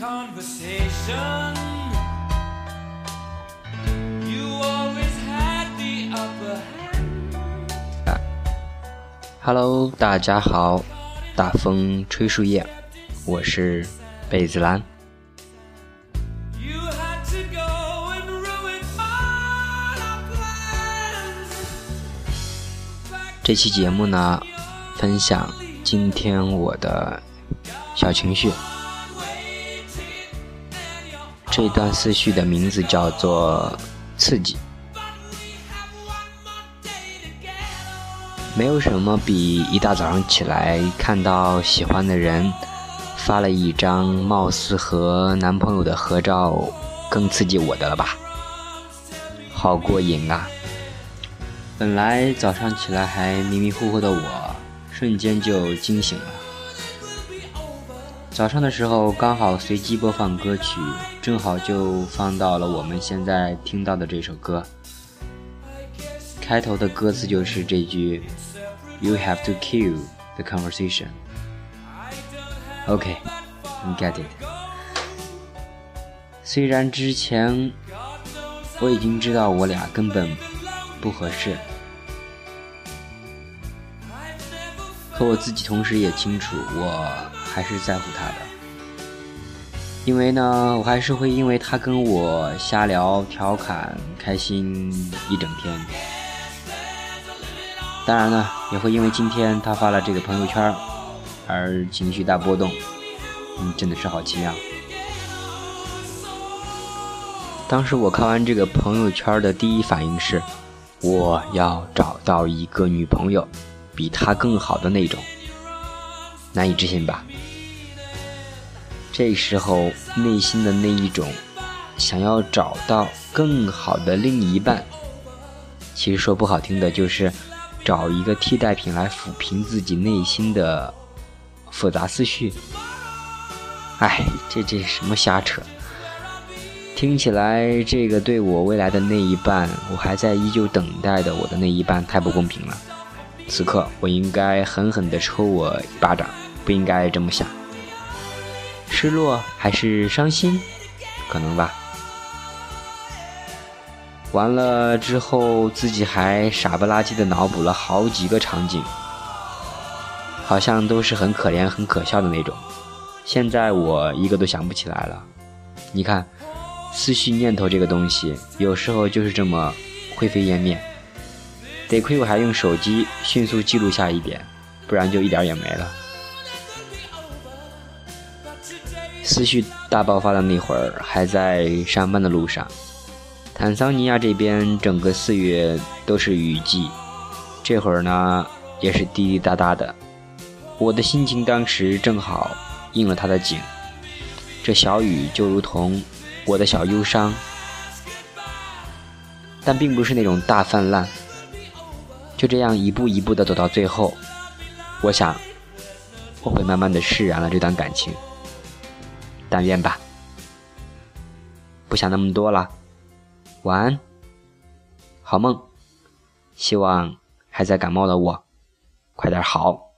conversation. You always had the upper hand. Hello，大家好，大风吹树叶，我是贝子兰。You had to go and ruin all our plans. 这期节目呢，分享今天我的小情绪。这段思绪的名字叫做“刺激”。没有什么比一大早上起来看到喜欢的人发了一张貌似和男朋友的合照更刺激我的了吧？好过瘾啊！本来早上起来还迷迷糊糊的我，瞬间就惊醒了。早上的时候刚好随机播放歌曲，正好就放到了我们现在听到的这首歌。开头的歌词就是这句 “You have to kill the conversation”。OK，get it。虽然之前我已经知道我俩根本不合适，可我自己同时也清楚，我还是在乎他的。因为呢，我还是会因为他跟我瞎聊、调侃、开心一整天。当然呢，也会因为今天他发了这个朋友圈而情绪大波动。嗯，真的是好奇妙。当时我看完这个朋友圈的第一反应是，我要找到一个女朋友，比她更好的那种。难以置信吧？这时候内心的那一种想要找到更好的另一半，其实说不好听的就是找一个替代品来抚平自己内心的复杂思绪。哎，这这什么瞎扯！听起来这个对我未来的那一半，我还在依旧等待的我的那一半太不公平了。此刻我应该狠狠地抽我一巴掌，不应该这么想。失落还是伤心？可能吧。完了之后，自己还傻不拉几的脑补了好几个场景，好像都是很可怜、很可笑的那种。现在我一个都想不起来了。你看，思绪念头这个东西，有时候就是这么灰飞烟灭。得亏我还用手机迅速记录下一点，不然就一点也没了。思绪大爆发的那会儿，还在上班的路上。坦桑尼亚这边整个四月都是雨季，这会儿呢也是滴滴答答的。我的心情当时正好应了他的景，这小雨就如同我的小忧伤，但并不是那种大泛滥。就这样一步一步的走到最后，我想我会慢慢的释然了这段感情。但愿吧，不想那么多了。晚安，好梦。希望还在感冒的我，快点好。